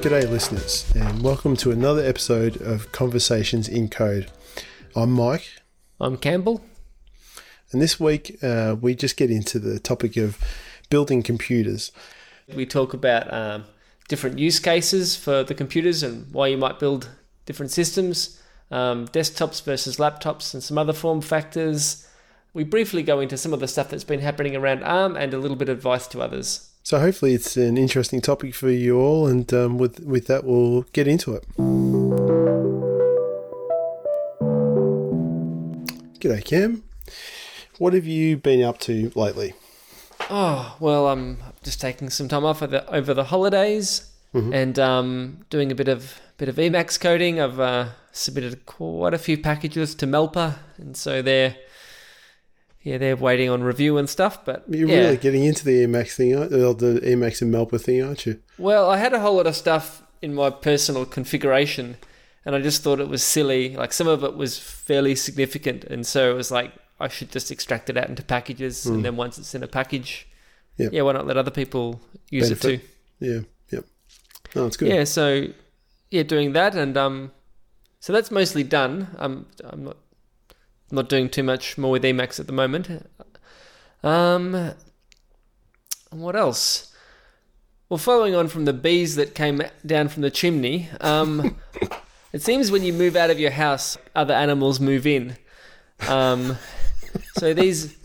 G'day, listeners, and welcome to another episode of Conversations in Code. I'm Mike, I'm Campbell. and this week uh, we just get into the topic of building computers. We talk about um, different use cases for the computers and why you might build different systems, um, desktops versus laptops, and some other form factors. We briefly go into some of the stuff that's been happening around ARM and a little bit of advice to others. So hopefully it's an interesting topic for you all, and um, with with that we'll get into it. G'day, Cam. What have you been up to lately? Oh well, I'm just taking some time off over the, over the holidays and um, doing a bit of bit of Emacs coding. I've uh, submitted quite a few packages to Melpa, and so they're yeah they're waiting on review and stuff. But You're yeah. really getting into the Emacs thing, aren't the Emacs and Melpa thing, aren't you? Well, I had a whole lot of stuff in my personal configuration, and I just thought it was silly. Like some of it was fairly significant, and so it was like I should just extract it out into packages, and then once it's in a package, Hmm. Yep. yeah, why not let other people use it too? Yeah, yep. Oh, it's good. Yeah, so yeah, doing that, and um, so that's mostly done. I'm I'm not not doing too much more with Emacs at the moment. Um, what else? Well, following on from the bees that came down from the chimney, um, it seems when you move out of your house, other animals move in. Um, so these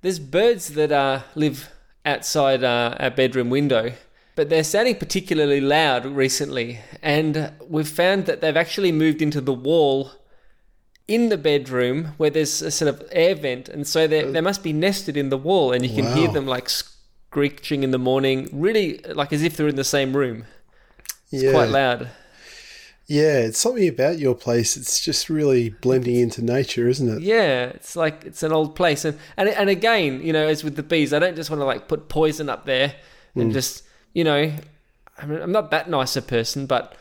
there's birds that uh, live outside uh, our bedroom window, but they're sounding particularly loud recently, and we've found that they've actually moved into the wall in the bedroom where there's a sort of air vent, and so they oh. they must be nested in the wall, and you can hear them like screeching in the morning, really like as if they're in the same room. It's yeah. quite loud. Yeah, it's something about your place. It's just really blending into nature, isn't it? Yeah, it's like it's an old place, and and and again, you know, as with the bees, I don't just want to like put poison up there and mm. just you know, I mean, I'm not that nice a person, but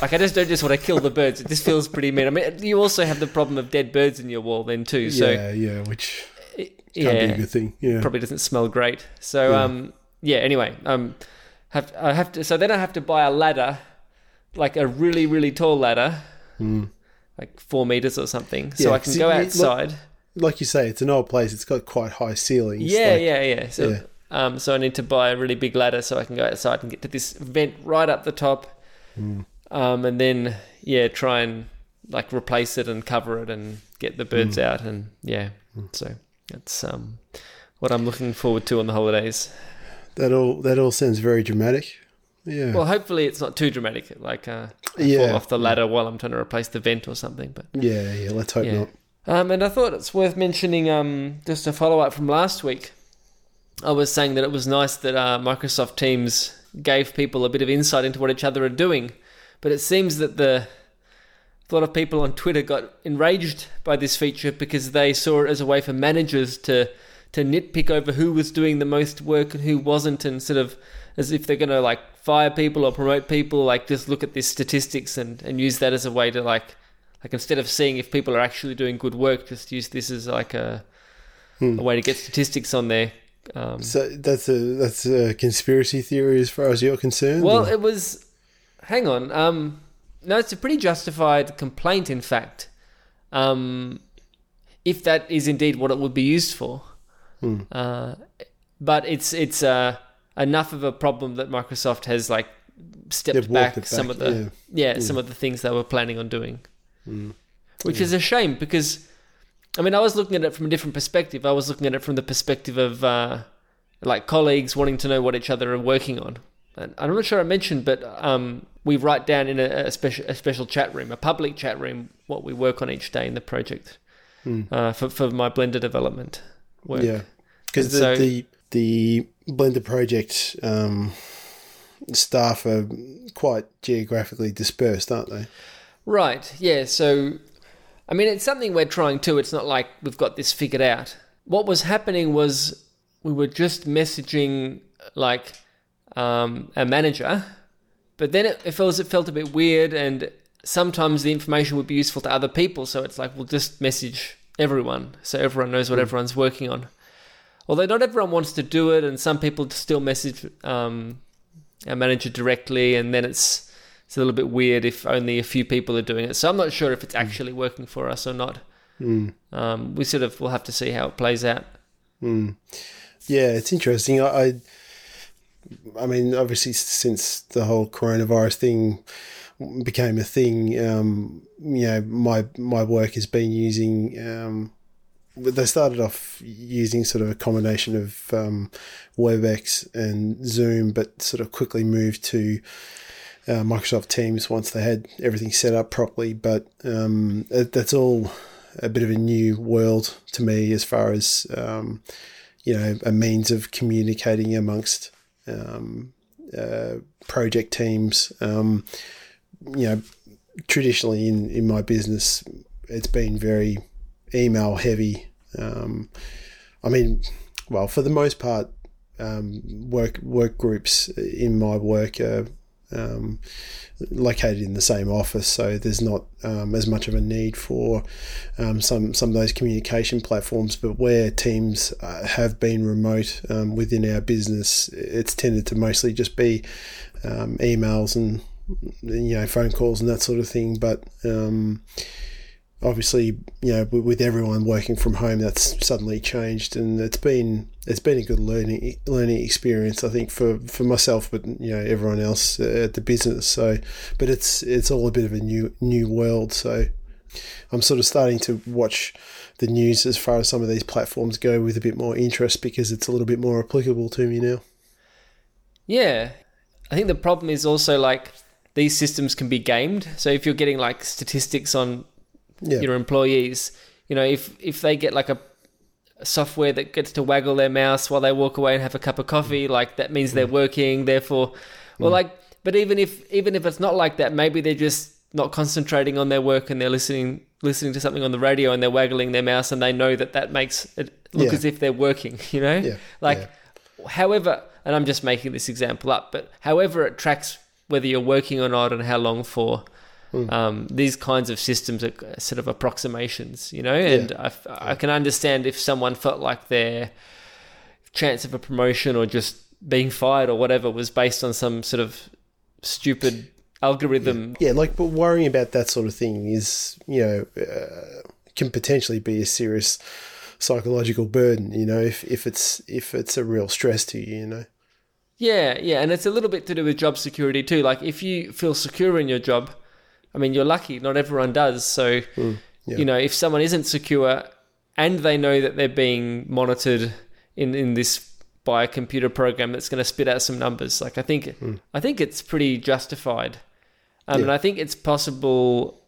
like I just don't just want to kill the birds. It just feels pretty mean. I mean, you also have the problem of dead birds in your wall then too, so yeah, yeah, which it- can't be yeah, a good thing. Yeah. probably doesn't smell great. So Yeah. um, yeah. Anyway, um, have I have to? So then I have to buy a ladder, like a really really tall ladder, like four meters or something, so. Yeah, I can go you- you- look- outside. Like you say, it's an old place. It's got quite high ceilings. Yeah, like- yeah, yeah. So, yeah. Um, so I need to buy a really big ladder so I can go outside and get to this vent right up the top, Hmm. um, and then yeah, try and like replace it and cover it and get the birds Hmm. out and yeah. So that's um, what I'm looking forward to on the holidays. That all that all sounds very dramatic. Yeah. Well, hopefully it's not too dramatic, like uh, I Yeah. fall off the ladder while I'm trying to replace the vent or something. But yeah, yeah. Let's hope yeah. not. Um, and I thought it's worth mentioning, um, just a follow up from last week. I was saying that it was nice that uh, Microsoft Teams gave people a bit of insight into what each other are doing, but it seems that the a lot of people on Twitter got enraged by this feature because they saw it as a way for managers to to nitpick over who was doing the most work and who wasn't, and sort of as if they're going to like fire people or promote people, like just look at these statistics and and use that as a way to like like instead of seeing if people are actually doing good work, just use this as like a a way to get statistics on there. Um, So that's a that's a conspiracy theory as far as you're concerned. well, or- it was. Hang on. Um, no, it's a pretty justified complaint. In fact, um, if that is indeed what it would be used for, Hmm. uh, but it's it's uh, enough of a problem that Microsoft has like stepped They've back, some of the yeah, some of the things they were planning on doing, which is a shame because I mean I was looking at it from a different perspective. I was looking at it from the perspective of uh, like colleagues wanting to know what each other are working on. And I'm not sure I mentioned, but um, we write down in a, a special a special chat room, a public chat room, what we work on each day in the project uh, for for my Blender development work. yeah, because the, So- the the Blender project um, staff are quite geographically dispersed, aren't they? Right. Yeah. So, I mean, it's something we're trying to. It's not like we've got this figured out. What was happening was we were just messaging like um, a manager, but then it, it felt it felt a bit weird, and sometimes the information would be useful to other people. So it's like we'll just message everyone, so everyone knows what everyone's working on. Although not everyone wants to do it, and some people still message um, our manager directly, and then it's it's a little bit weird if only a few people are doing it. So I'm not sure if it's actually working for us or not. Mm. Um, we sort of will have to see how it plays out. Mm. Yeah, it's interesting. I, I, I mean, obviously, since the whole coronavirus thing became a thing, um, you know, my my work has been using. Um, they started off using sort of a combination of um, WebEx and Zoom, but sort of quickly moved to uh, Microsoft Teams once they had everything set up properly. But um, that's all a bit of a new world to me as far as um, you know a means of communicating amongst um, uh, project teams. Um, you know, traditionally in in my business, it's been very email heavy. Um, I mean, well, for the most part, um, work work groups in my work are um, located in the same office, so there's not um, as much of a need for um, some some of those communication platforms. But where teams uh, have been remote um, within our business, it's tended to mostly just be um, emails and you know phone calls and that sort of thing. But um, obviously, you know, with everyone working from home, that's suddenly changed, and it's been it's been a good learning learning experience, I think, for, for myself, but you know, everyone else uh, at the business. So, but it's it's all a bit of a new new world. So, I'm sort of starting to watch the news as far as some of these platforms go with a bit more interest because it's a little bit more applicable to me now. Yeah, I think the problem is also like these systems can be gamed. So if you're getting like statistics on yeah. your employees. You know, if if they get like a, a, software that gets to waggle their mouse while they walk away and have a cup of coffee, like that means they're mm. working. Therefore, well, mm. like, but even if even if it's not like that, maybe they're just not concentrating on their work and they're listening listening to something on the radio and they're waggling their mouse and they know that that makes it look yeah. as if they're working. You know, yeah. like, however, and I'm just making this example up, but however it tracks whether you're working or not and how long for Mm. Um, these kinds of systems are sort of approximations, you know, and yeah. I, I can understand if someone felt like their chance of a promotion or just being fired or whatever was based on some sort of stupid algorithm. Yeah, like, but worrying about that sort of thing is, you know, uh, can potentially be a serious psychological burden, you know, if, if it's if it's a real stress to you, you know. Yeah, yeah, and it's a little bit to do with job security too. Like if you feel secure in your job, I mean, you're lucky. Not everyone does. So, mm, yeah. you know, if someone isn't secure and they know that they're being monitored in, in this by a computer program that's going to spit out some numbers, like I think, mm. I think it's pretty justified. Um, yeah. And I think it's possible.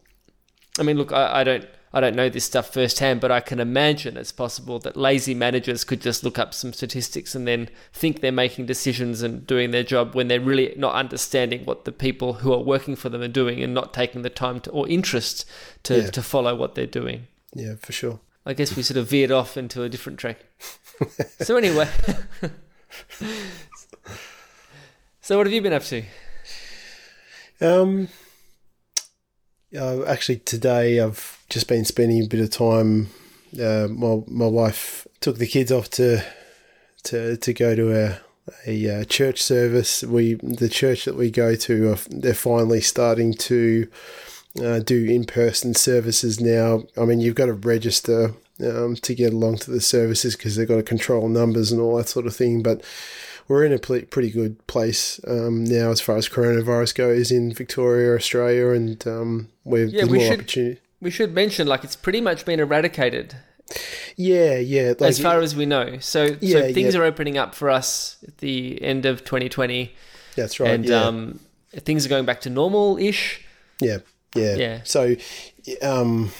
I mean, look, I, I don't I don't know this stuff firsthand, but I can imagine it's possible that lazy managers could just look up some statistics and then think they're making decisions and doing their job when they're really not understanding what the people who are working for them are doing and not taking the time to, or interest to, yeah. to follow what they're doing. Yeah, for sure. I guess we sort of veered off into a different track. so anyway, so what have you been up to? Um, uh, actually, today I've just been spending a bit of time. Uh, my my wife took the kids off to to to go to a a uh, church service. We the church that we go to, they're finally starting to uh, do in person services now. I mean, you've got to register um, to get along to the services because they've got to control numbers and all that sort of thing. But we're in a pretty good place um, now as far as coronavirus goes in Victoria, Australia, and um, we've yeah, we more should, opportunity. We should mention like it's pretty much been eradicated. Yeah, yeah. Like, as far as we know, so yeah, so things yeah. are opening up for us at the end of 2020. That's right. And yeah. um, things are going back to normal ish. Yeah, yeah, yeah. So, um,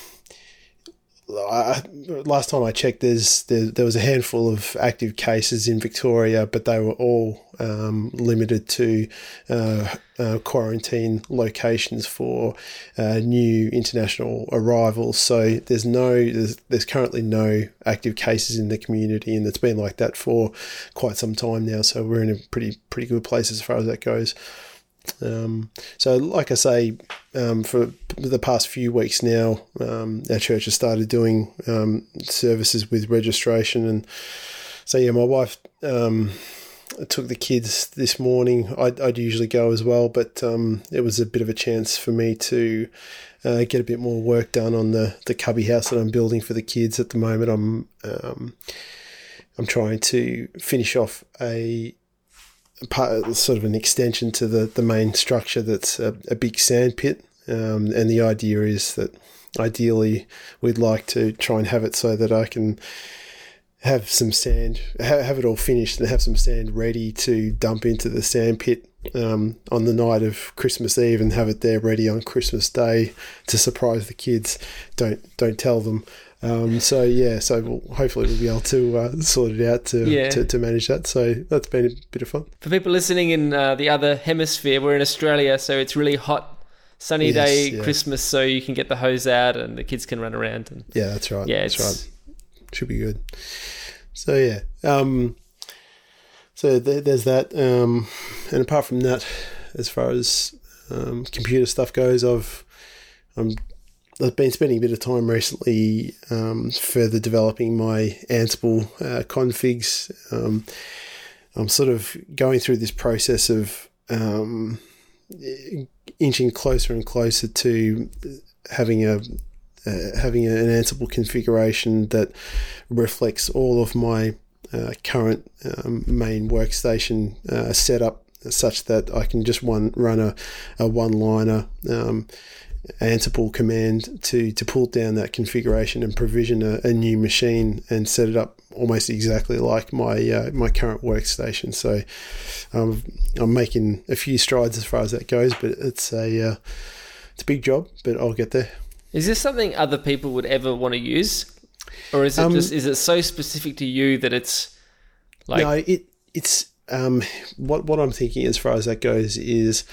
I, last time I checked, there's there, there, was a handful of active cases in Victoria, but they were all um, limited to uh, uh, quarantine locations for uh, new international arrivals. So there's no there's, there's currently no active cases in the community, and it's been like that for quite some time now. So we're in a pretty pretty good place as far as that goes. Um, so, like I say, um, for the past few weeks now, um, our church has started doing um, services with registration, and so yeah, my wife um, took the kids this morning. I'd, I'd usually go as well, but um, it was a bit of a chance for me to uh, get a bit more work done on the, the cubby house that I'm building for the kids at the moment. I'm um, I'm trying to finish off a part, sort of an extension to the, the main structure that's a, a big sand pit. Um, and the idea is that ideally we'd like to try and have it so that I can have some sand, have it all finished and have some sand ready to dump into the sand pit um, on the night of Christmas Eve and have it there ready on Christmas Day to surprise the kids. Don't don't tell them. Um, so yeah, so we'll, hopefully we'll be able to uh, sort it out to, Yeah. to to manage that. So that's been a bit of fun. For people listening in uh, the other hemisphere, we're in Australia, so it's really hot, sunny Yes, day, yeah. Christmas, so you can get the hose out and the kids can run around. And Yeah, that's right. yeah, that's right. Should be good. So yeah, um, so th- there's that. Um, and apart from that, as far as um, computer stuff goes, I've I'm, I've been spending a bit of time recently um, further developing my Ansible uh, configs. Um, I'm sort of going through this process of um, inching closer and closer to having a uh, having an Ansible configuration that reflects all of my uh, current um, main workstation uh, setup, such that I can just one run a, a one-liner um, Ansible command to to pull down that configuration and provision a, a new machine and set it up almost exactly like my uh, my current workstation. So um, I'm making a few strides as far as that goes, but it's a uh, it's a big job, but I'll get there. is this something other people would ever want to use, or is it Um, just is it so specific to you that it's like no, it it's um, what what I'm thinking as far as that goes is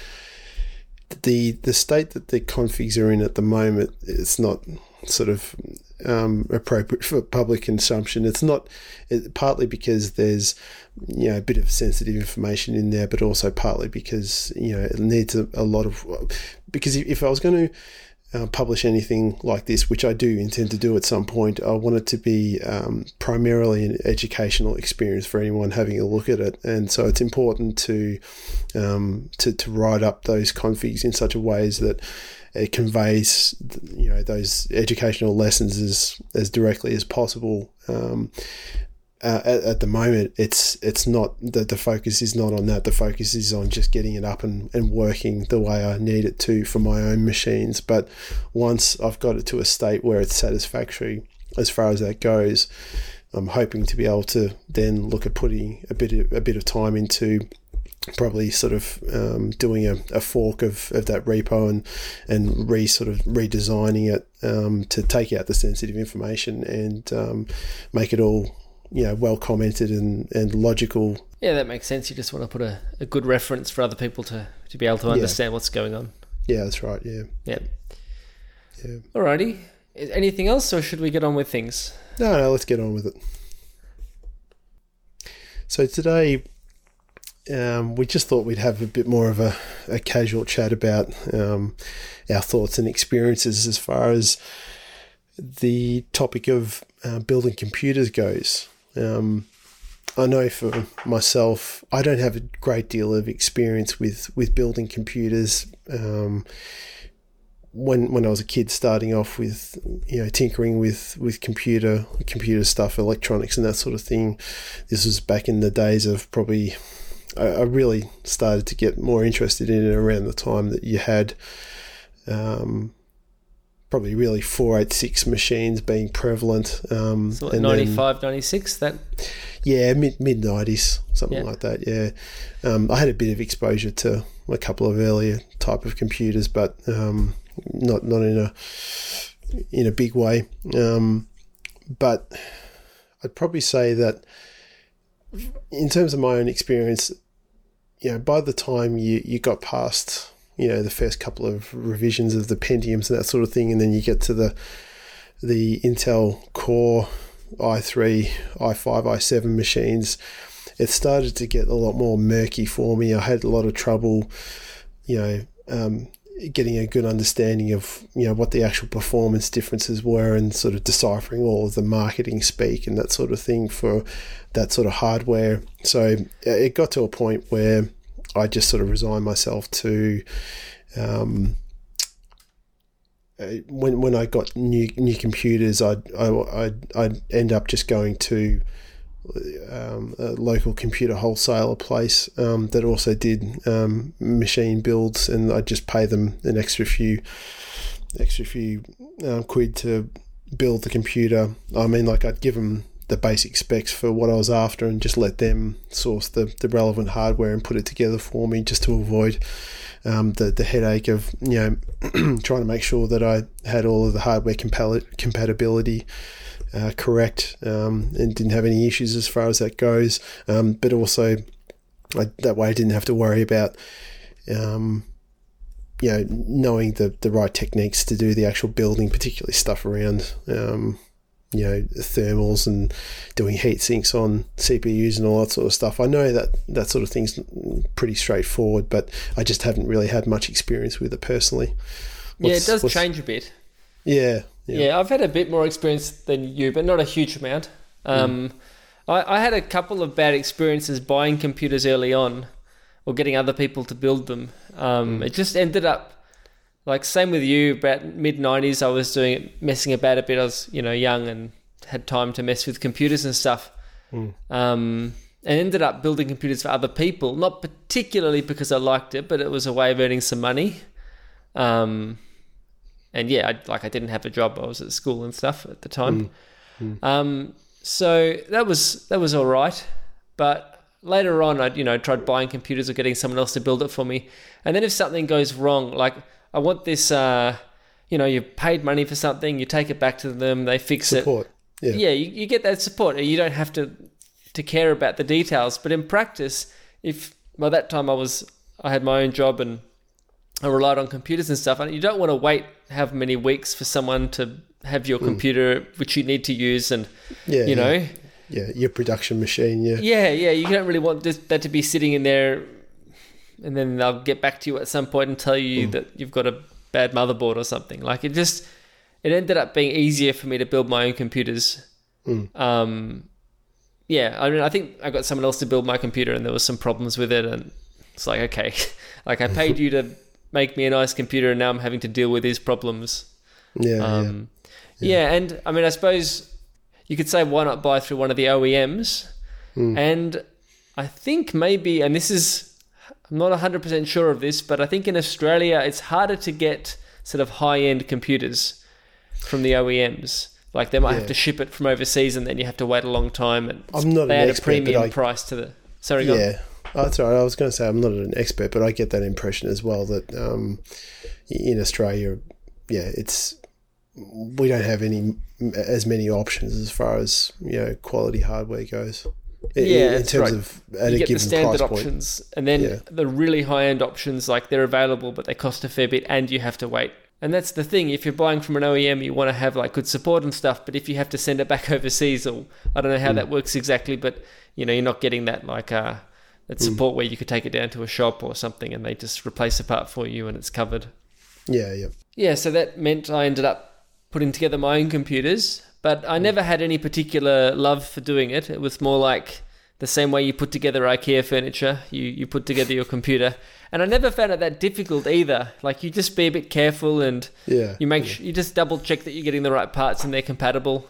the the state that the configs are in at the moment. It's not sort of um, appropriate for public consumption. It's not it, partly because there's you know a bit of sensitive information in there, but also partly because you know it needs a, a lot of because if, if I was going to uh, publish anything like this, which I do intend to do at some point, I want it to be um, primarily an educational experience for anyone having a look at it, and so it's important to um, to to write up those configs in such a ways that it conveys you know those educational lessons as as directly as possible. Um, uh, at, at the moment, it's it's not the the focus is not on that. The focus is on just getting it up and, and working the way I need it to for my own machines. But once I've got it to a state where it's satisfactory as far as that goes, I'm hoping to be able to then look at putting a bit of, a bit of time into probably sort of um, doing a, a fork of, of that repo and and re sort of redesigning it um, to take out the sensitive information and um, make it all you know well commented and, and logical. yeah, that makes sense. You just want to put a, a good reference for other people to to be able to understand what's going on. Yeah, that's right. Yeah, Yeah. yeah. Alrighty. Anything else, or should we get on with things? No, no, let's get on with it. So today, um, we just thought we'd have a bit more of a, a casual chat about um, our thoughts and experiences as far as the topic of uh, building computers goes. Um, I know for myself, I don't have a great deal of experience with, with building computers. Um, when when I was a kid, starting off with you know tinkering with with computer computer stuff, electronics, and that sort of thing. This was back in the days of probably. I, I really started to get more interested in it around the time that you had. Um, Probably really 486 machines being prevalent. Um, So like and then- 96, that yeah, mid mid nineties, something Yeah. like that. Yeah, um, I had a bit of exposure to a couple of earlier type of computers, but um, not not in a in a big way. Um, but I'd probably say that in terms of my own experience, you know, by the time you you got past you know the first couple of revisions of the Pentiums and that sort of thing, and then you get to the the Intel Core i3, i5, i7 machines, it started to get a lot more murky for me. I had a lot of trouble, you know, um, getting a good understanding of you know what the actual performance differences were and sort of deciphering all of the marketing speak and that sort of thing for that sort of hardware. So it got to a point where I just sort of resigned myself to. Um, uh, when when I got new new computers, I'd I'd, I'd end up just going to um, a local computer wholesaler place um, that also did um, machine builds, and I'd just pay them an extra few extra few um, quid to build the computer. I mean, like I'd give them the basic specs for what I was after, and just let them source the, the relevant hardware and put it together for me, just to avoid um, the the headache of you know trying to make sure that I had all of the hardware compatibility uh, correct um, and didn't have any issues as far as that goes. Um, but also, I, that way I didn't have to worry about, um, you know, knowing the, the right techniques to do the actual building, particularly stuff around, um, you know, thermals and doing heat sinks on CPUs and all that sort of stuff. I know that that sort of thing's pretty straightforward, but I just haven't really had much experience with it personally. What's, yeah, it does change a bit. Yeah, yeah. yeah. I've had a bit more experience than you, but not a huge amount. Um, mm. I, I, had a couple of bad experiences buying computers early on, or getting other people to build them. Um, mm. It just ended up like same with you. About mid '90s, I was doing it, messing about a bit. I was you know young and had time to mess with computers and stuff. Mm. Um, and ended up building computers for other people, not particularly because I liked it, but it was a way of earning some money. Um, and yeah, I, like I didn't have a job. I was at school and stuff at the time. Mm. Mm. Um, so that was that was all right. But later on, I you know tried buying computers or getting someone else to build it for me. And then if something goes wrong, like I want this, uh, you know, you paid money for something, you take it back to them, they fix support. it. Yeah, yeah, you, you get that support. You don't have to to care about the details. But in practice, if by that time I was I had my own job and I relied on computers and stuff, and you don't want to wait how many weeks for someone to have your mm. computer, which you need to use, and yeah, you know, yeah, your production machine, yeah, yeah, yeah. You don't really want this, that to be sitting in there, and then they'll get back to you at some point and tell you mm. that you've got a bad motherboard or something. Like it just, it ended up being easier for me to build my own computers. Mm. Um, yeah, I mean, I think I got someone else to build my computer, and there was some problems with it, and it's like, okay, like I paid you to make me a nice computer, and now I'm having to deal with these problems. Yeah, um, yeah. yeah. and I mean, I suppose you could say why not buy through one of the OEMs? Mm. And I think maybe, and this is, I'm not 100% sure of this, but I think in Australia it's harder to get sort of high end computers from the OEMs. Like they might yeah. have to ship it from overseas, and then you have to wait a long time. And I'm not they add expert, a premium I, price to the. Sorry, yeah. Oh, that's right. I was going to say I'm not an expert, but I get that impression as well that um, in Australia, yeah, it's we don't have any as many options as far as you know quality hardware goes. Yeah, in terms right. of at you a get given the standard price options, point. and then yeah. the really high end options, like they're available, but they cost a fair bit, and you have to wait. And that's the thing. If you're buying from an OEM, you want to have like good support and stuff. But if you have to send it back overseas, or I don't know how mm. that works exactly, but you know, you're not getting that like uh, it's mm. support where you could take it down to a shop or something and they just replace the part for you and it's covered. Yeah, yeah. Yeah, so that meant I ended up putting together my own computers, but I mm. never had any particular love for doing it. It was more like the same way you put together IKEA furniture, you, you put together your computer. And I never found it that difficult either. Like you just be a bit careful and yeah, you make yeah. you just double check that you're getting the right parts and they're compatible.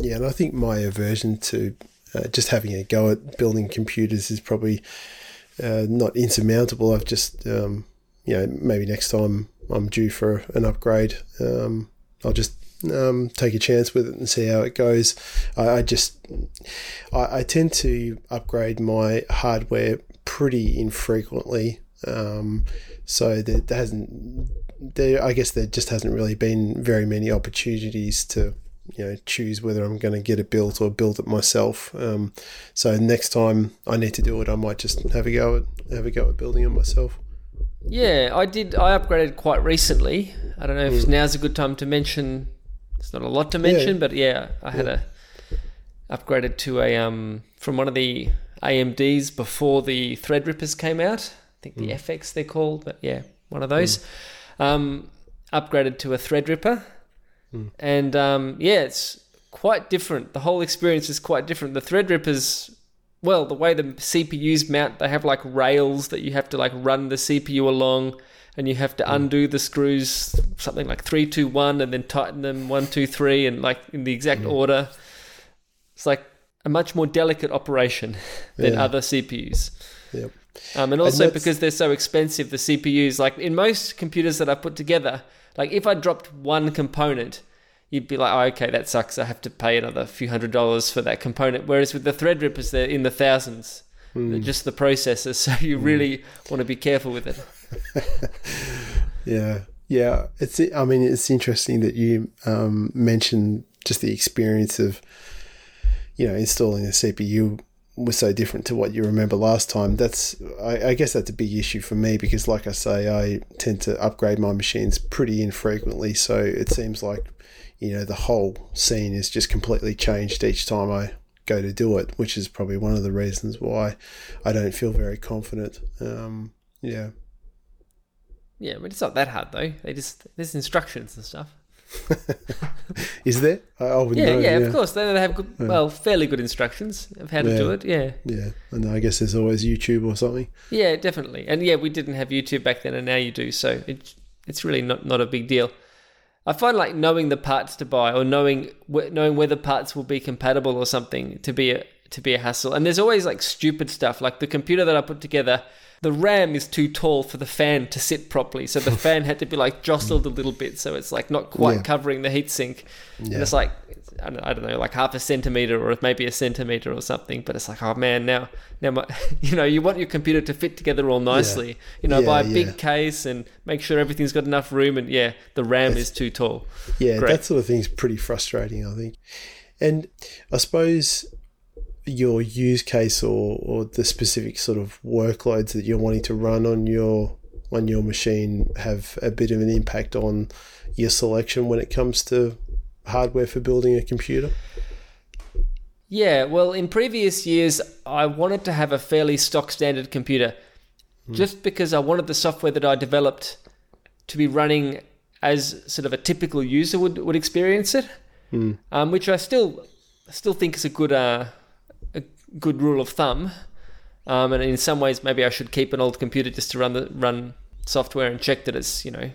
Yeah, and I think my aversion to uh, just having a go at building computers is probably uh, not insurmountable. I've just, um, you know, maybe next time I'm due for an upgrade, um, I'll just um, take a chance with it and see how it goes. I, I just, I, I, tend to upgrade my hardware pretty infrequently. Um, so there, there hasn't, there, I guess there just hasn't really been very many opportunities to you know choose whether I'm going to get it built or build it myself. Um, so next time I need to do it, I might just have a go at have a go at building it myself. Yeah, I did. I upgraded quite recently. I don't know if mm. now's a good time to mention. It's not a lot to mention, yeah. but yeah, I had yeah. a upgraded to a um from one of the AMDs before the Threadrippers came out. I think the mm. FX they're called, but yeah, one of those. Um, upgraded to a Threadripper, and um, yeah, it's quite different. The whole experience is quite different. The Threadrippers, well, the way the CPUs mount, they have like rails that you have to like run the CPU along, and you have to undo the screws, something like three, two, one, and then tighten them one, two, three, and like in the exact mm. order. It's like a much more delicate operation than Yeah. other CPUs. Yep. Um, and also that's- because they're so expensive, the CPUs, like in most computers that I put together, like if I dropped one component, you'd be like, oh, okay, that sucks. I have to pay another few hundred dollars for that component. Whereas with the Threadrippers, they're in the thousands. They're mm. just the processors. So you mm. really want to be careful with it. Yeah, yeah. It's. I mean, it's interesting that you um, mentioned just the experience of, you know, installing a CPU was so different to what you remember last time. That's. I, I guess that's a big issue for me because, like I say, I tend to upgrade my machines pretty infrequently. So it seems like, you know, the whole scene is just completely changed each time I go to do it, which is probably one of the reasons why I don't feel very confident. Um, yeah. Yeah, but it's not that hard though. They just there's instructions and stuff. Is there? I, I wouldn't Yeah, know. yeah, of course. They they have good, well, fairly good instructions of how to do it. Yeah. Yeah, and I guess there's always YouTube or something. Yeah, definitely. And yeah, we didn't have YouTube back then, and now you do. So it, it's really not, not a big deal. I find like knowing the parts to buy or knowing knowing whether parts will be compatible or something to be a to be a hassle. And there's always like stupid stuff. Like the computer that I put together, the RAM is too tall for the fan to sit properly, so the fan had to be like jostled a little bit, so it's like not quite Yeah. covering the heatsink. And Yeah. it's like I don't, I don't know, like half a centimeter or maybe a centimeter or something. But it's like, oh man, now now my, you know you want your computer to fit together all nicely. You know, Yeah, buy a big case and make sure everything's got enough room. And yeah, the RAM is too tall. Yeah, Great. that sort of thing's pretty frustrating, I think. And I suppose your use case or, or the specific sort of workloads that you're wanting to run on your on your machine have a bit of an impact on your selection when it comes to hardware for building a computer. Yeah, well, in previous years, I wanted to have a fairly stock standard computer just because I wanted the software that I developed to be running as sort of a typical user would, would experience it, um, which I still still think is a good uh, good rule of thumb. Um, and in some ways, maybe I should keep an old computer just to run the run software and check that it's you know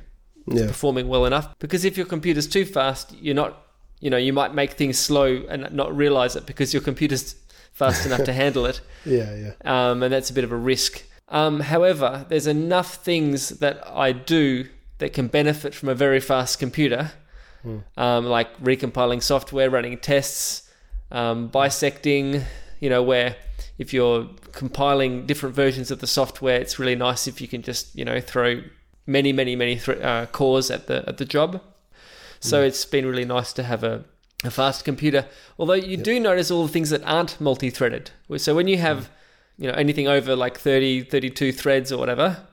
Yeah. performing well enough. Because if your computer's too fast, you're not, you know, you might make things slow and not realize it because your computer's fast enough to handle it. Yeah, yeah. Um, and that's a bit of a risk. Um, however, there's enough things that I do that can benefit from a very fast computer, um, like recompiling software, running tests, um, bisecting, you know, where if you're compiling different versions of the software, it's really nice if you can just, you know, throw many, many, many th- uh, cores at the at the job. So it's been really nice to have a, a fast computer. Although you do notice all the things that aren't multi-threaded. So when you have, you know, anything over like 30, 32 threads or whatever,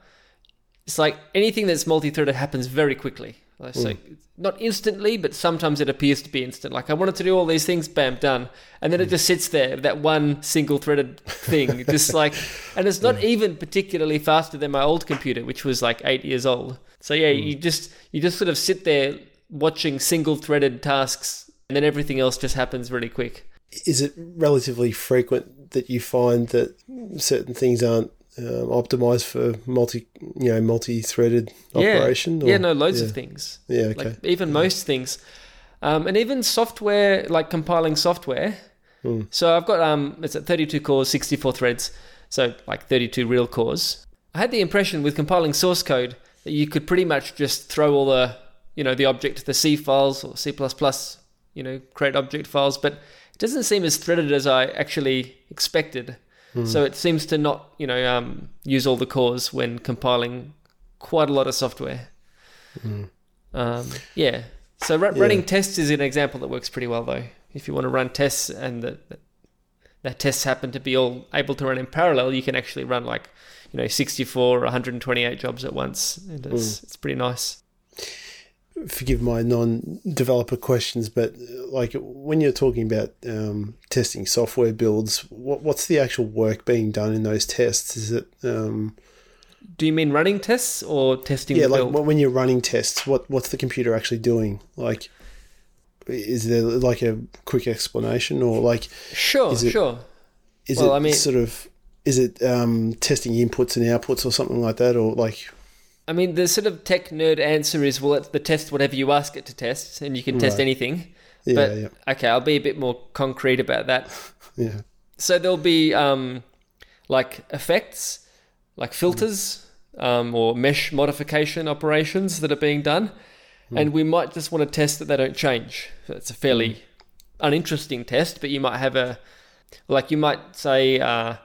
it's like anything that's multi-threaded happens very quickly. So hmm. not instantly, but sometimes it appears to be instant. Like I wanted to do all these things, bam, done, and then it hmm. just sits there, that one single-threaded thing, just like, and it's not hmm. even particularly faster than my old computer, which was like eight years old. So yeah, you just you just sort of sit there watching single-threaded tasks, and then everything else just happens really quick. Is it relatively frequent that you find that certain things aren't um, optimized for multi, you know, multi-threaded operation? Yeah, yeah, no, loads yeah. of things. Yeah, okay. Like even most things, um, and even software, like compiling software. Hmm. So I've got um, it's at 32 cores, 64 threads, so like 32 real cores. I had the impression with compiling source code that you could pretty much just throw all the, you know, the object, the C files or C++, you know, create object files, but it doesn't seem as threaded as I actually expected. So it seems to not, you know, um, use all the cores when compiling quite a lot of software. Um, yeah. So ru- running tests is an example that works pretty well, though. If you want to run tests and the, the, the tests happen to be all able to run in parallel, you can actually run like, you know, 64 or 128 jobs at once. And it's, it's pretty nice. Forgive my non-developer questions, but like when you're talking about um, testing software builds, what, what's the actual work being done in those tests? Is it um, Do you mean running tests or testing Yeah, like when you're running tests, what what's the computer actually doing? Like, is there like a quick explanation, or like sure, is it- sure. is Well, it I mean- sort of is it um, testing inputs and outputs or something like that, or like I mean, the sort of tech nerd answer is well, it's the test whatever you ask it to test, and you can test Right. anything. yeah, but yeah, okay, I'll be a bit more concrete about that. yeah, So there'll be um, like effects, like filters, um, or mesh modification operations that are being done, and we might just want to test that they don't change. So it's a fairly uninteresting test, but you might have a like you might say uh,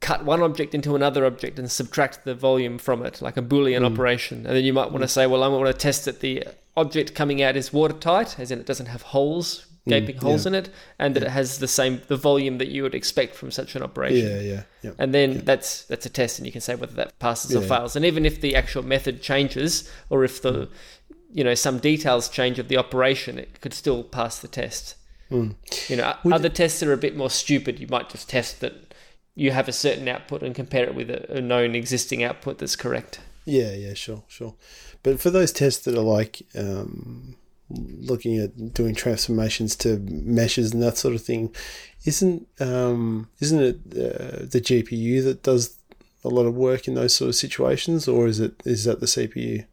cut one object into another object and subtract the volume from it, like a Boolean hmm. operation, and then you might want to hmm. say, well, I want to test that the object coming out is watertight, as in it doesn't have holes, hmm. gaping holes yeah. in it, and that it has the same the volume that you would expect from such an operation. yeah, yeah, yeah. And then that's that's a test, and you can say whether that passes or fails. And even if the actual method changes, or if the you know some details change of the operation, it could still pass the test. Mm. You know, other tests are a bit more stupid. You might just test that you have a certain output and compare it with a, a known existing output that's correct. Yeah, yeah, sure, sure. But for those tests that are like um, looking at doing transformations to meshes and that sort of thing, isn't um, isn't it uh, the GPU that does a lot of work in those sort of situations, or is it is that the CPU?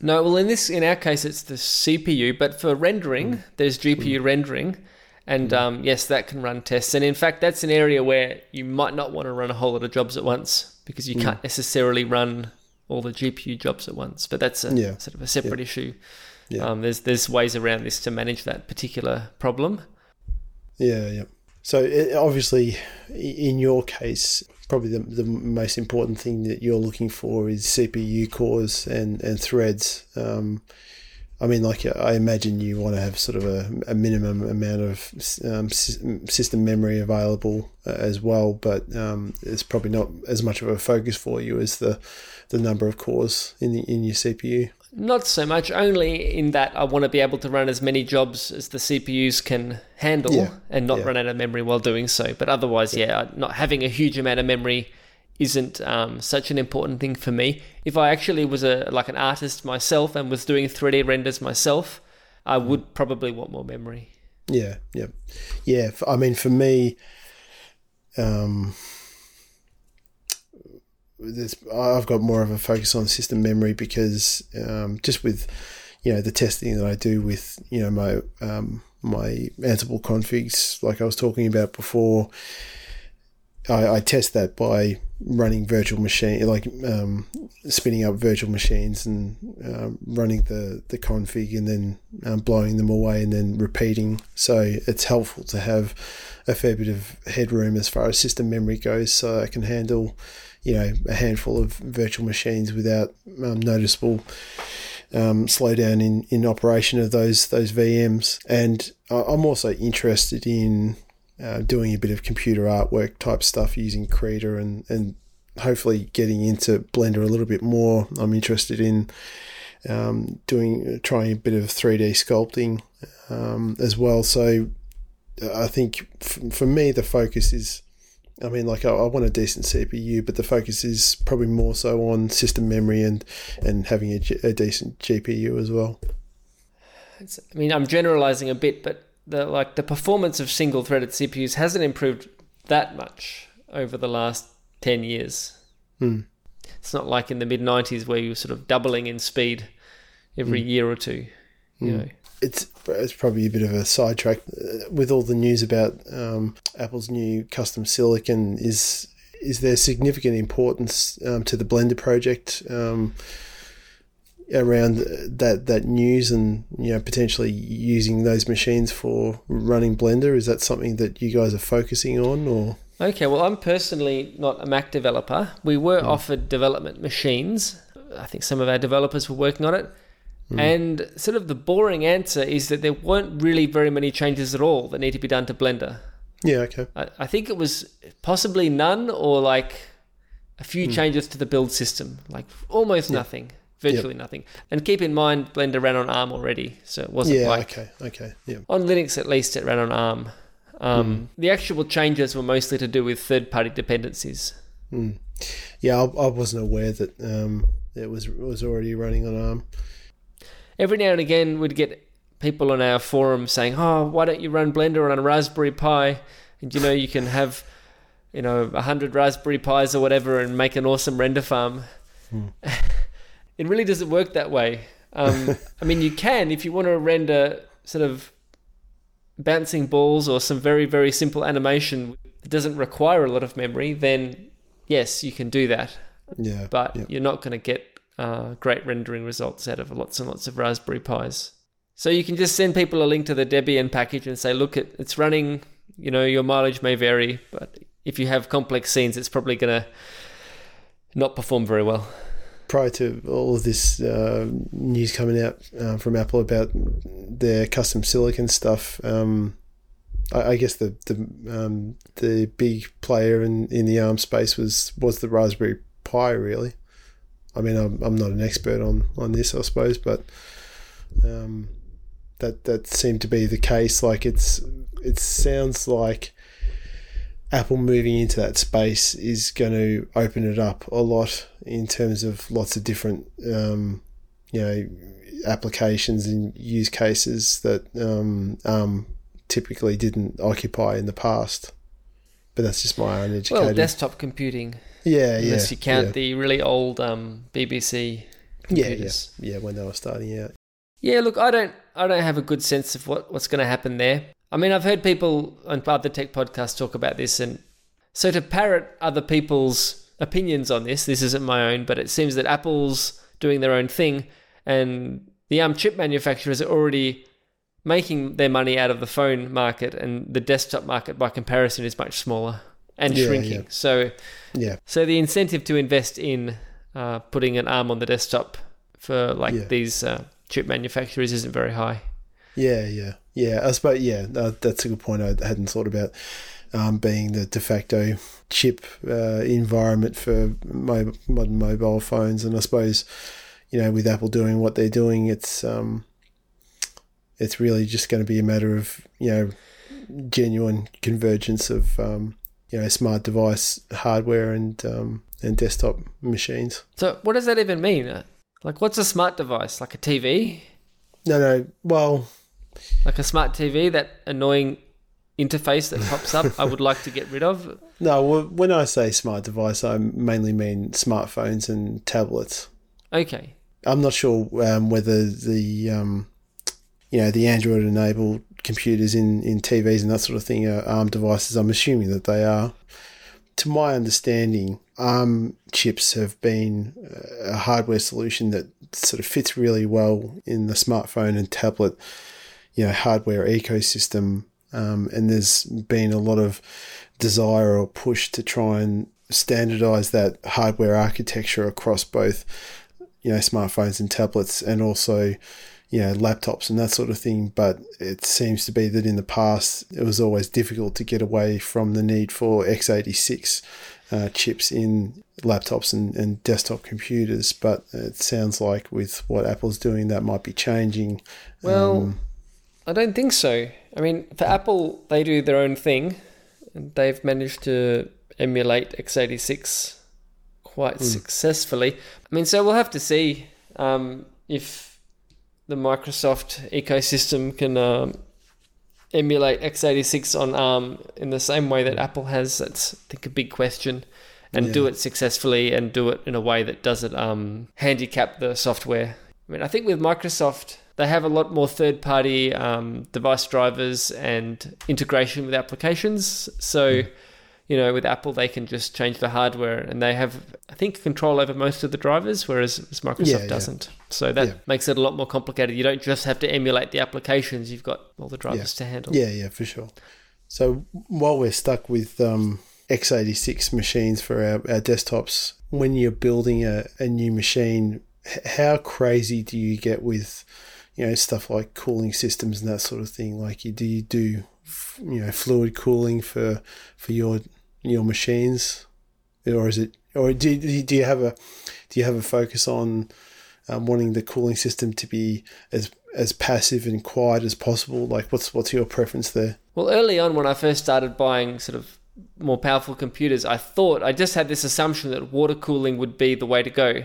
No, well, in this, in our case, it's the CPU. But for rendering, there's GPU rendering, and um, yes, that can run tests. And in fact, that's an area where you might not want to run a whole lot of jobs at once because you can't necessarily run all the GPU jobs at once. But that's a Yeah. sort of a separate issue. Yeah. Um, there's there's ways around this to manage that particular problem. Yeah, yeah. So it, obviously, in your case, probably the, the most important thing that you're looking for is CPU cores and and threads. Um, I mean, like I imagine you want to have sort of a, a minimum amount of um, system memory available uh, as well, but um, it's probably not as much of a focus for you as the the number of cores in the in your CPU. Not so much, only in that I want to be able to run as many jobs as the CPUs can handle Yeah, and not yeah. run out of memory while doing so. But otherwise, yeah, not having a huge amount of memory isn't um, such an important thing for me. If I actually was a like an artist myself and was doing 3D renders myself, I would probably want more memory. Yeah, yeah, yeah. I mean, for me, um, I've got more of a focus on system memory because um, just with you know the testing that I do with you know my um, my Ansible configs, like I was talking about before. I, I test that by running virtual machine, like um, spinning up virtual machines and um, running the, the config and then um, blowing them away and then repeating. So it's helpful to have a fair bit of headroom as far as system memory goes, so I can handle, you know, a handful of virtual machines without um, noticeable um, slowdown in, in operation of those those VMs. And I'm also interested in uh, doing a bit of computer artwork type stuff using Krita and, and hopefully getting into Blender a little bit more. I'm interested in um, doing trying a bit of 3D sculpting um, as well. So I think f- for me the focus is. I mean, like I, I want a decent CPU, but the focus is probably more so on system memory and and having a decent GPU as well. It's, I mean, I'm generalizing a bit, but the like the performance of single-threaded CPUs hasn't improved that much over the last ten years. Hmm. It's not like in the mid '90s where you were sort of doubling in speed every year or two. You know, it's it's probably a bit of a sidetrack Uh, with all the news about um, Apple's new custom silicon. Is is there significant importance um, to the Blender project um, around that that news and you know potentially using those machines for running Blender? Is that something that you guys are focusing on, or Okay, well, I'm personally not a Mac developer. We were hmm. offered development machines. I think some of our developers were working on it. Hmm. And sort of the boring answer is that there weren't really very many changes at all that need to be done to Blender. yeah, okay, I, I think it was possibly none or like a few hmm. changes to the build system, like almost nothing, virtually nothing. And keep in mind, Blender ran on ARM already, so it wasn't yeah, like okay, okay, yeah, on Linux at least it ran on ARM. Um, The actual changes were mostly to do with third-party dependencies. Yeah, I, I wasn't aware that um, it was it was already running on ARM. Every now and again, we'd get people on our forum saying, "Oh, why don't you run Blender on a Raspberry Pi?" And you know, you can have you know a hundred Raspberry Pis or whatever, and make an awesome render farm. Hmm. it really doesn't work that way. Um, I mean, you can if you want to render sort of bouncing balls or some very very simple animation that doesn't require a lot of memory. Then yes, you can do that. Yeah, But yeah. you're not going to get uh, great rendering results out of lots and lots of Raspberry Pis. So you can just send people a link to the Debian package and say, look, it, it's running. You know, your mileage may vary, but if you have complex scenes, it's probably going to not perform very well. Prior to all of this uh, news coming out uh, from Apple about their custom silicon stuff, um, I, I guess the the um, the big player in, in the ARM space was was the Raspberry Pi. Really, I mean, I'm, I'm not an expert on, on this, I suppose, but um, that that seemed to be the case. Like it's it sounds like Apple moving into that space is going to open it up a lot in terms of lots of different, um, you know, applications and use cases that um, um, typically didn't occupy in the past. But that's just my uneducated. Well, desktop computing, yeah, yeah. unless you count yeah. the really old um, BBC yeah, yeah, yeah. When they were starting out, Yeah, look, I don't, I don't have a good sense of what, what's going to happen there. I mean, I've heard people on other tech podcasts talk about this, and so to parrot other people's opinions on this, this isn't my own, but it seems that Apple's doing their own thing, and the ARM chip manufacturers are already making their money out of the phone market, and the desktop market, by comparison, is much smaller and Yeah, shrinking. yeah. So, yeah, so the incentive to invest in uh, putting an ARM on the desktop for like Yeah. these uh, chip manufacturers isn't very high. Yeah, yeah, yeah. I suppose yeah, uh, that's a good point. I hadn't thought about um, being the de facto chip uh, environment for mo- modern mobile phones, and I suppose you know with Apple doing what they're doing, it's um, it's really just going to be a matter of you know genuine convergence of um, you know smart device hardware and um, and desktop machines. So, what does that even mean? Like, what's a smart device? Like a TV? No, no. Well, Like a smart TV? That annoying interface that pops up? I would like to get rid of. no. well, When I say smart device, I mainly mean smartphones and tablets. Okay. I'm not sure um, whether the um, you know the Android enabled computers in, in TVs and that sort of thing are ARM devices. I'm assuming that they are. To my understanding, ARM chips have been uh, a hardware solution that sort of fits really well in the smartphone and tablet, you know, hardware ecosystem. Um, and there's been a lot of desire or push to try and standardize that hardware architecture across both you know smartphones and tablets and also you know laptops and that sort of thing but it seems to be that in the past it was always difficult to get away from the need for x86 uh, chips in laptops and, and desktop computers but it sounds like with what apple's doing that might be changing Well, Um, I don't think so. I mean, for Apple, they do their own thing, and they've managed to emulate x86 quite successfully. I mean, so we'll have to see um, if the Microsoft ecosystem can um, emulate x86 on ARM in the same way that Apple has. That's, I think, a big question. And do it successfully and do it in a way that doesn't um, handicap the software. I mean, I think with Microsoft, they have a lot more third party um, device drivers and integration with applications. So, you know, with Apple, they can just change the hardware and they have, I think, control over most of the drivers, whereas Microsoft Yeah, yeah. doesn't. So that Yeah. makes it a lot more complicated. You don't just have to emulate the applications, you've got all the drivers to handle. Yeah, yeah, for sure. So while we're stuck with um, x86 machines for our, our desktops, when you're building a, a new machine, how crazy do you get with, you know, stuff like cooling systems and that sort of thing? Like, you, do you do, you know, fluid cooling for for your your machines, or is it, or do you, do you have a do you have a focus on um, wanting the cooling system to be as as passive and quiet as possible? Like, what's what's your preference there? Well, early on, when I first started buying sort of more powerful computers, I thought I just had this assumption that water cooling would be the way to go,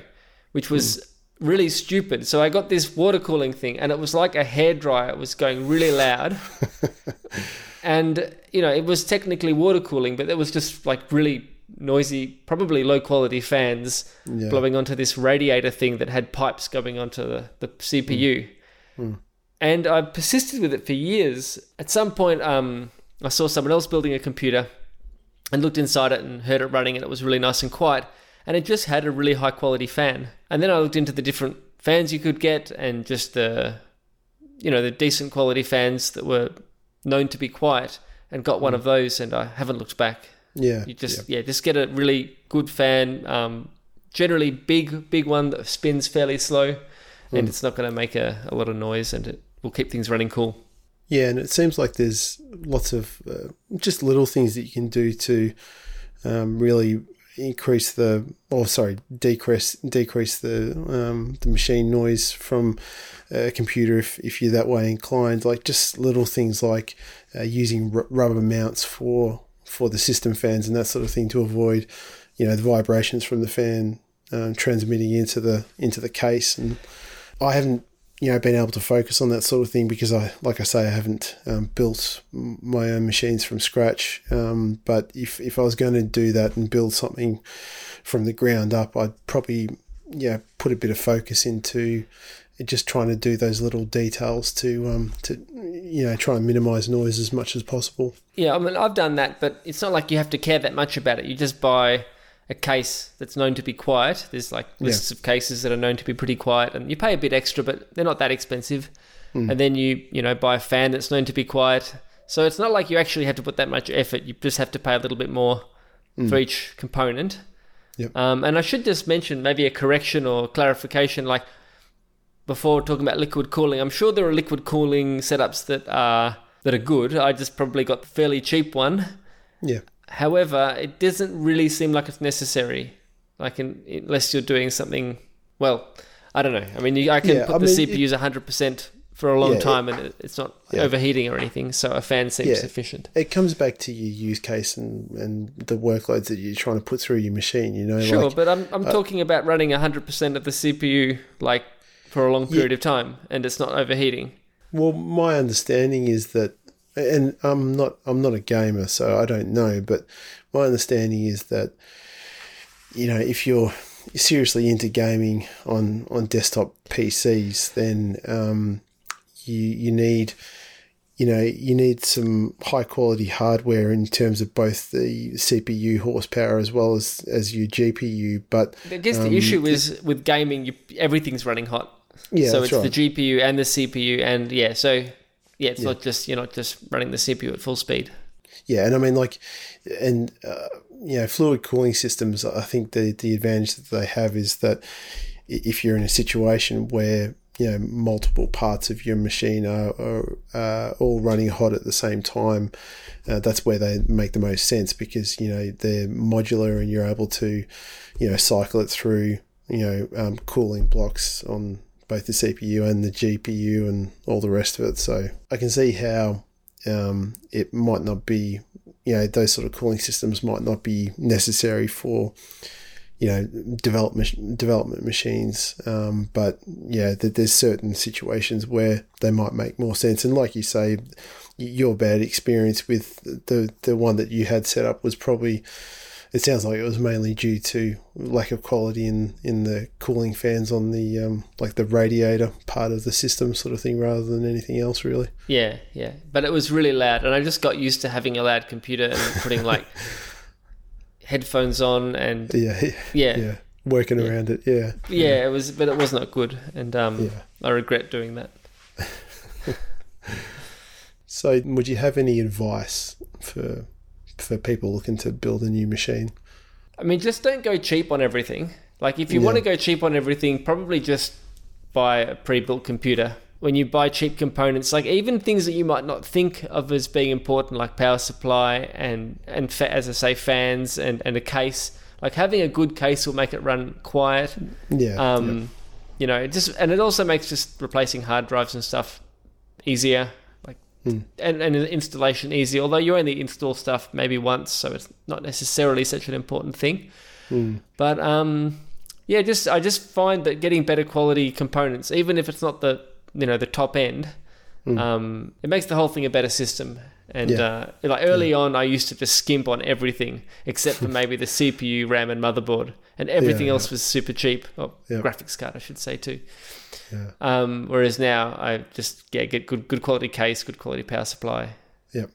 which was really stupid. So I got this water cooling thing, and it was like a hair dryer. It was going really loud, and you know it was technically water cooling, but it was just like really noisy, probably low quality fans Yeah. blowing onto this radiator thing that had pipes going onto the, the CPU. And I persisted with it for years. At some point, um, I saw someone else building a computer and looked inside it and heard it running, and it was really nice and quiet. And it just had a really high quality fan. And then I looked into the different fans you could get and just the, you know, the decent quality fans that were known to be quiet and got one of those, and I haven't looked back. Yeah. You just yeah, just get a really good fan. Um, generally big, big one that spins fairly slow, and it's not going to make a, a lot of noise, and it will keep things running cool. Yeah, and it seems like there's lots of uh, just little things that you can do to um, really increase the, or sorry, decrease decrease the um, the machine noise from a computer if, if you're that way inclined. Like just little things like uh, using r- rubber mounts for for the system fans and that sort of thing to avoid, you know, the vibrations from the fan um, transmitting into the into the case. And I haven't you know, been able to focus on that sort of thing because I, like I say, I haven't um, built my own machines from scratch. Um, but if, if I was going to do that and build something from the ground up, I'd probably, yeah, put a bit of focus into just trying to do those little details to, um, to, you know, try and minimize noise as much as possible. Yeah, I mean I've done that, but it's not like you have to care that much about it. You just buy a case that's known to be quiet. There's like lists of cases that are known to be pretty quiet, and you pay a bit extra, but they're not that expensive. And then you you know buy a fan that's known to be quiet. So it's not like you actually have to put that much effort. You just have to pay a little bit more for each component. Yep. Um, and I should just mention maybe a correction or clarification, like before talking about liquid cooling. I'm sure there are liquid cooling setups that are that are good. I just probably got the fairly cheap one. Yeah. However, it doesn't really seem like it's necessary. Like in, unless you're doing something. Well, I don't know. I mean, you, I can Yeah, put I the mean, CPUs 100% for a long Yeah, time, and it, it's not Yeah. overheating or anything. So a fan seems sufficient. It comes back to your use case and, and the workloads that you're trying to put through your machine, you know? Sure, like, but I'm I'm uh, talking about running 100% of the CPU like for a long period of time, and it's not overheating. Well, my understanding is that, and I'm not I'm not a gamer, so I don't know, but my understanding is that, you know, if you're seriously into gaming on on desktop PCs, then um, you you need. You know, you need some high quality hardware in terms of both the CPU horsepower as well as, as your GPU. But I guess Um, the issue is with gaming, you, everything's running hot. yeah, so it's right. the GPU and the CPU, and yeah, so yeah, it's not just you're not just running the CPU at full speed. Yeah, and I mean, like, and uh, you know, fluid cooling systems. I think the the advantage that they have is that if you're in a situation where you know multiple parts of your machine are, are uh, all running hot at the same time, uh, that's where they make the most sense because you know they're modular and you're able to, you know, cycle it through you know um, cooling blocks on both the CPU and the GPU and all the rest of it. So I can see how um, it might not be, you know, those sort of cooling systems might not be necessary for, you know, development development machines. Um, but yeah, that there's certain situations where they might make more sense. And like you say, your bad experience with the the one that you had set up was probably. It sounds like it was mainly due to lack of quality in, in the cooling fans on the um, like the radiator part of the system, sort of thing, rather than anything else, really. Yeah, yeah, but it was really loud, and I just got used to having a loud computer and putting like headphones on, and Yeah, yeah, yeah, working around it. Yeah, yeah, it was, but it was not good, and um, Yeah. I regret doing that. So, would you have any advice for for people looking to build a new machine? I mean, just don't go cheap on everything. Like, if you Yeah. want to go cheap on everything, probably just buy a pre-built computer. When you buy cheap components, like even things that you might not think of as being important, like power supply and and fa- as I say, fans and and a case. Like having a good case will make it run quiet. Yeah, Um, you know, just and it also makes just replacing hard drives and stuff easier. Like and and installation easy. Although you only install stuff maybe once, so it's not necessarily such an important thing. But um, yeah, just I just find that getting better quality components, even if it's not the you know the top end, um, it makes the whole thing a better system. And Yeah. uh, like early on, I used to just skimp on everything except for maybe the CPU, RAM, and motherboard, and everything Yeah, else was super cheap. Or Yeah. graphics card, I should say too. Yeah. Um, whereas now, I just yeah get good good quality case, good quality power supply. Yep.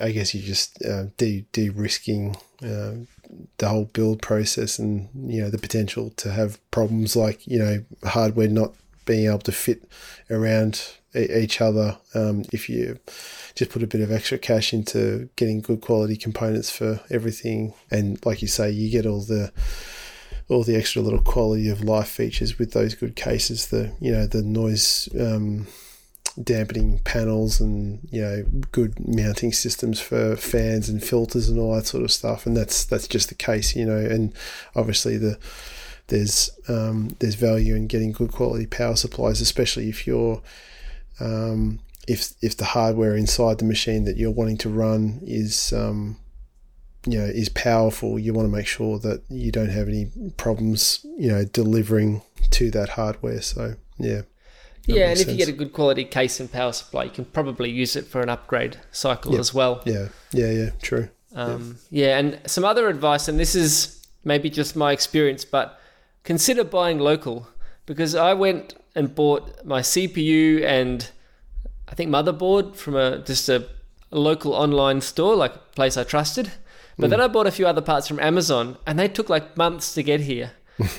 I guess you're just uh, de de risking uh, the whole build process and you know the potential to have problems like you know hardware not being able to fit around e- each other um, if you just put a bit of extra cash into getting good quality components for everything and like you say you get all the all the extra little quality of life features with those good cases the you know the noise um, dampening panels and you know good mounting systems for fans and filters and all that sort of stuff. And that's that's just the case you know and obviously the there's um, there's value in getting good quality power supplies especially if you're um, if if the hardware inside the machine that you're wanting to run is um, you know is powerful you want to make sure that you don't have any problems you know delivering to that hardware so yeah yeah, and makes if you get a good quality case and power supply, you can probably use it for an upgrade cycle Yep. as well. yeah yeah yeah true Um, yeah, and some other advice, and this is maybe just my experience, but consider buying local because I went and bought my CPU and I think motherboard from a just a, a local online store, like a place I trusted. But then hmm. I bought a few other parts from Amazon, and they took like months to get here.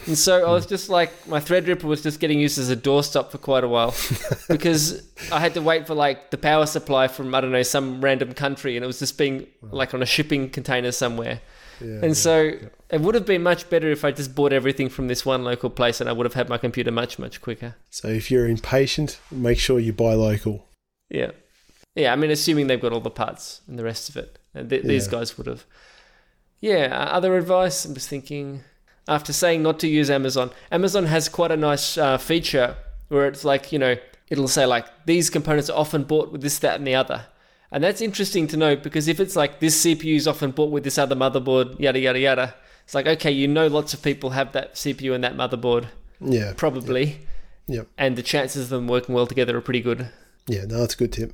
and so I was just like, my Threadripper was just getting used as a doorstop for quite a while because I had to wait for like the power supply from I don't know some random country, and it was just being like on a shipping container somewhere. yeah And so it would have been much better if I just bought everything from this one local place, and I would have had my computer much much quicker. So if you're impatient, make sure you buy local. Yeah, yeah. I mean, assuming they've got all the parts and the rest of it, and th- these Yeah. guys would have. Yeah. uh, Other advice? I'm just thinking. After saying not to use Amazon, Amazon has quite a nice uh, feature where it's like you know it'll say like these components are often bought with this, that, and the other. And that's interesting to know because if it's like this CPU is often bought with this other motherboard, yada yada yada, it's like okay, you know, lots of people have that CPU and that motherboard, Yeah. probably, Yep. and the chances of them working well together are pretty good. Yeah, no, that's a good tip.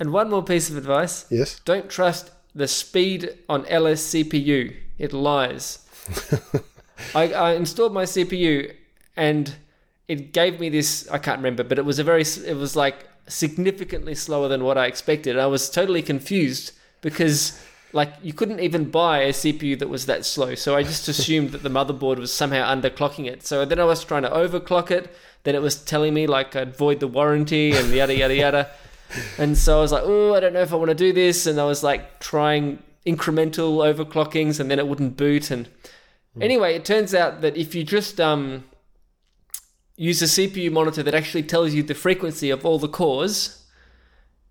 And one more piece of advice: Yes. don't trust the speed on LS CPU. It lies. I, I installed my CPU and it gave me this. I can't remember, but it was a very. It was like significantly slower than what I expected. I was totally confused because like you couldn't even buy a CPU that was that slow. So I just assumed that the motherboard was somehow underclocking it. So then I was trying to overclock it. Then it was telling me like I'd void the warranty and yada yada yada. And so I was like, oh, I don't know if I want to do this. And I was like trying incremental overclockings, and then it wouldn't boot. And anyway, it turns out that if you just um, use a CPU monitor that actually tells you the frequency of all the cores,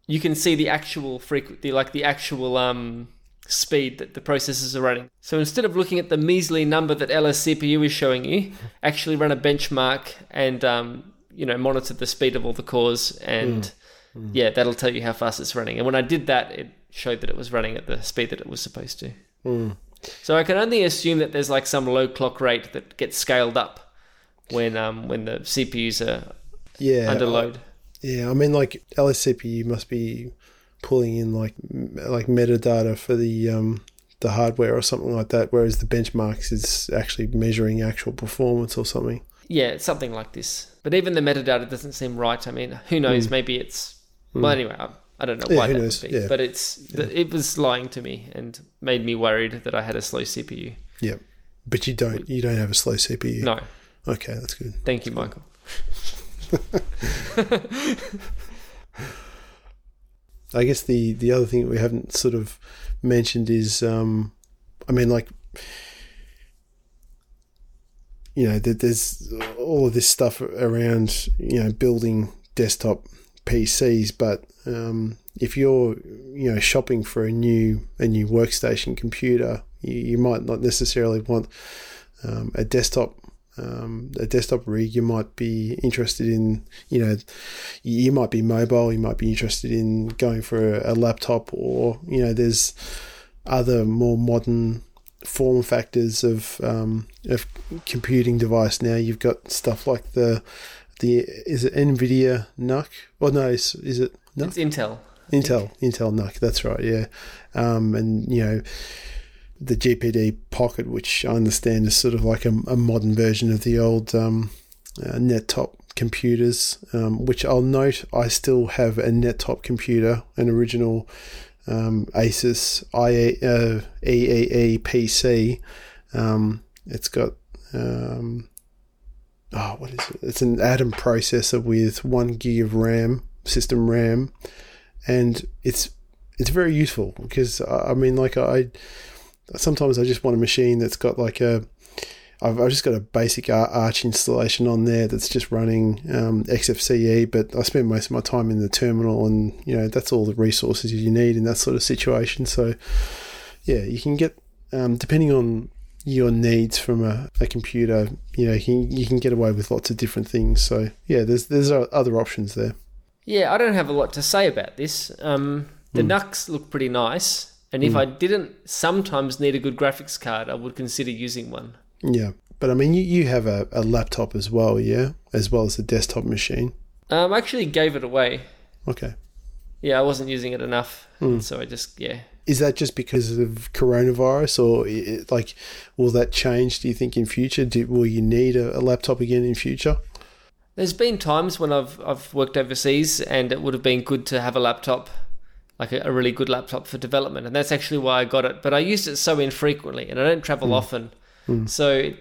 you can see the actual frequency, like the actual um, speed that the processors are running. So instead of looking at the measly number that LS CPU is showing you, actually run a benchmark and um, you know monitor the speed of all the cores, and yeah, that'll tell you how fast it's running. And when I did that, it showed that it was running at the speed that it was supposed to. Mm. So I can only assume that there's like some low clock rate that gets scaled up when um when the CPUs are Yeah. under load. Yeah, I mean, like LSCPU must be pulling in like like metadata for the um the hardware or something like that, whereas the benchmarks is actually measuring actual performance or something. Yeah, it's something like this. But even the metadata doesn't seem right. I mean, who knows? Maybe it's well. Anyway, I, I don't know Hmm. Yeah, why who that knows? would be. Yeah. But it's it was lying to me and made me worried that I had a slow CPU. Yeah, but you don't you don't have a slow CPU. No, Okay, that's good. thank you, Michael. I guess the the other thing that we haven't sort of mentioned is, um, I mean, like, you know, that there's all of this stuff around, you know, building desktop PCs, but um, if you're, you know, shopping for a new a new workstation computer, you, you might not necessarily want um, a desktop um, a desktop rig, you might be interested in, you know, you might be mobile, you might be interested in going for a, a laptop, or you know, there's other more modern form factors of um, of computing device. Now you've got stuff like the the is it Nvidia NUC? Or no, is, is it NUC? It's Intel. Intel, Intel NUC. That's right. Yeah, um, and you know the GPD Pocket, which I understand is sort of like a, a modern version of the old um, uh, NetTop computers. Um, which I'll note, I still have a NetTop computer, an original um, Asus IA, uh, EEE PC. Um, it's got um, oh, what is it? It's an Atom processor with one gig of RAM, system RAM, and it's it's very useful because I mean, like I sometimes I just want a machine that's got like a I've, I've just got a basic Arch installation on there that's just running um, XFCE, but I spend most of my time in the terminal, and you know that's all the resources you need in that sort of situation. So, yeah, you can get um, depending on your needs from a, a computer, you know, you can, you can get away with lots of different things. So, yeah, there's there's other options there. Yeah, I don't have a lot to say about this. Um, the mm. NUCs look pretty nice, and if mm. I didn't sometimes need a good graphics card, I would consider using one. Yeah, but I mean, you, you have a, a laptop as well, yeah, as well as a desktop machine. Um, I actually gave it away. Okay. Yeah, I wasn't using it enough, mm. so I just yeah is that just because of coronavirus, or it, like will that change? Do you think in future? Do, will you need a, a, laptop again in future? There's been times when I've I've worked overseas, and it would have been good to have a laptop, like a, a really good laptop for development, and that's actually why I got it. But I used it so infrequently, and I don't travel mm. often, mm. so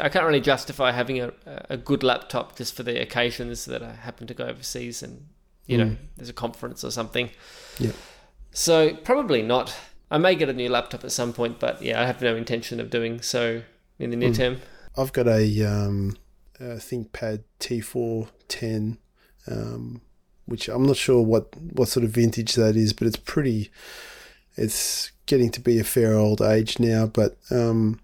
I can't really justify having a, a good laptop just for the occasions that I happen to go overseas and you mm. know there's a conference or something. Yeah. So probably not. I may get a new laptop at some point, but yeah, I have no intention of doing so in the near mm. term. I've got a, um, a ThinkPad T410, um, which I'm not sure what, what sort of vintage that is, but it's pretty. It's getting to be a fair old age now, but um,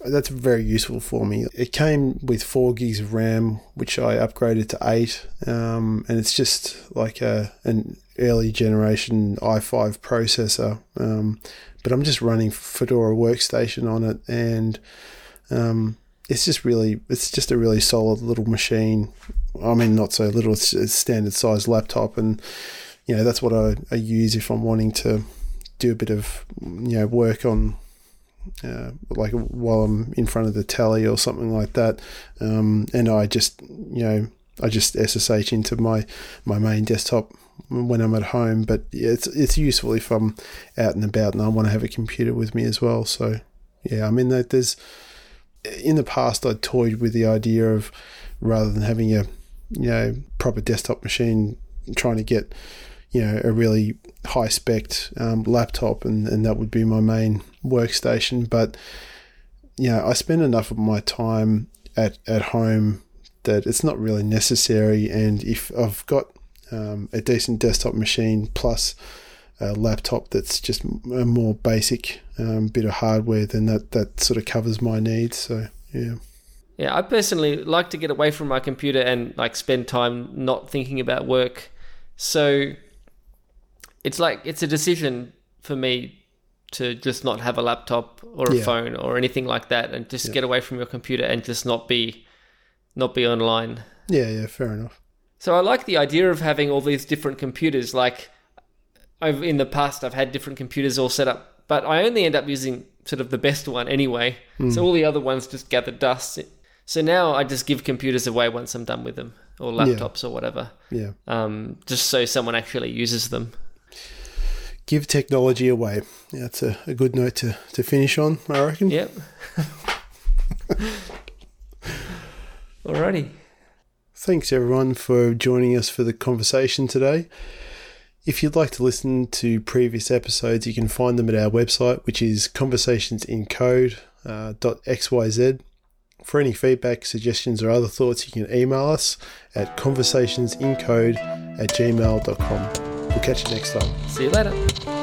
that's very useful for me. It came with four gigs of RAM, which I upgraded to eight, um, and it's just like a an early generation i5 processor. Um, but I'm just running Fedora Workstation on it, and um, it's just really, it's just a really solid little machine. I mean, not so little; it's standard size laptop, and you know that's what I, I use if I'm wanting to do a bit of you know work on uh, like while I'm in front of the telly or something like that. Um, and I just, you know, I just SSH into my, my main desktop when I'm at home. But yeah, it's it's useful if I'm out and about and I want to have a computer with me as well. So yeah, I mean there's in the past I toyed with the idea of rather than having a you know proper desktop machine, trying to get you know a really high spec um, laptop and, and that would be my main workstation. But you know I spend enough of my time at at home that it's not really necessary. And if I've got um, a decent desktop machine plus a laptop that's just a more basic um, bit of hardware, then that, that sort of covers my needs. So, yeah. Yeah, I personally like to get away from my computer and like spend time not thinking about work. So it's like it's a decision for me to just not have a laptop or a yeah. phone or anything like that and just yeah. get away from your computer and just not be not be online. Yeah, yeah, fair enough. So I like the idea of having all these different computers. Like, I've in the past I've had different computers all set up, but I only end up using sort of the best one anyway. Mm. So all the other ones just gather dust. So now I just give computers away once I'm done with them, or laptops yeah. or whatever. Yeah. Um, just so someone actually uses them. Give technology away. Yeah, that's a, a good note to, to finish on, I reckon. Yep. Alrighty. Thanks everyone for joining us for the conversation today. If you'd like to listen to previous episodes, you can find them at our website, which is conversationsincode.xyz. Uh, for any feedback, suggestions, or other thoughts, you can email us at conversationsincode at gmail.com. We'll catch you next time. See you later.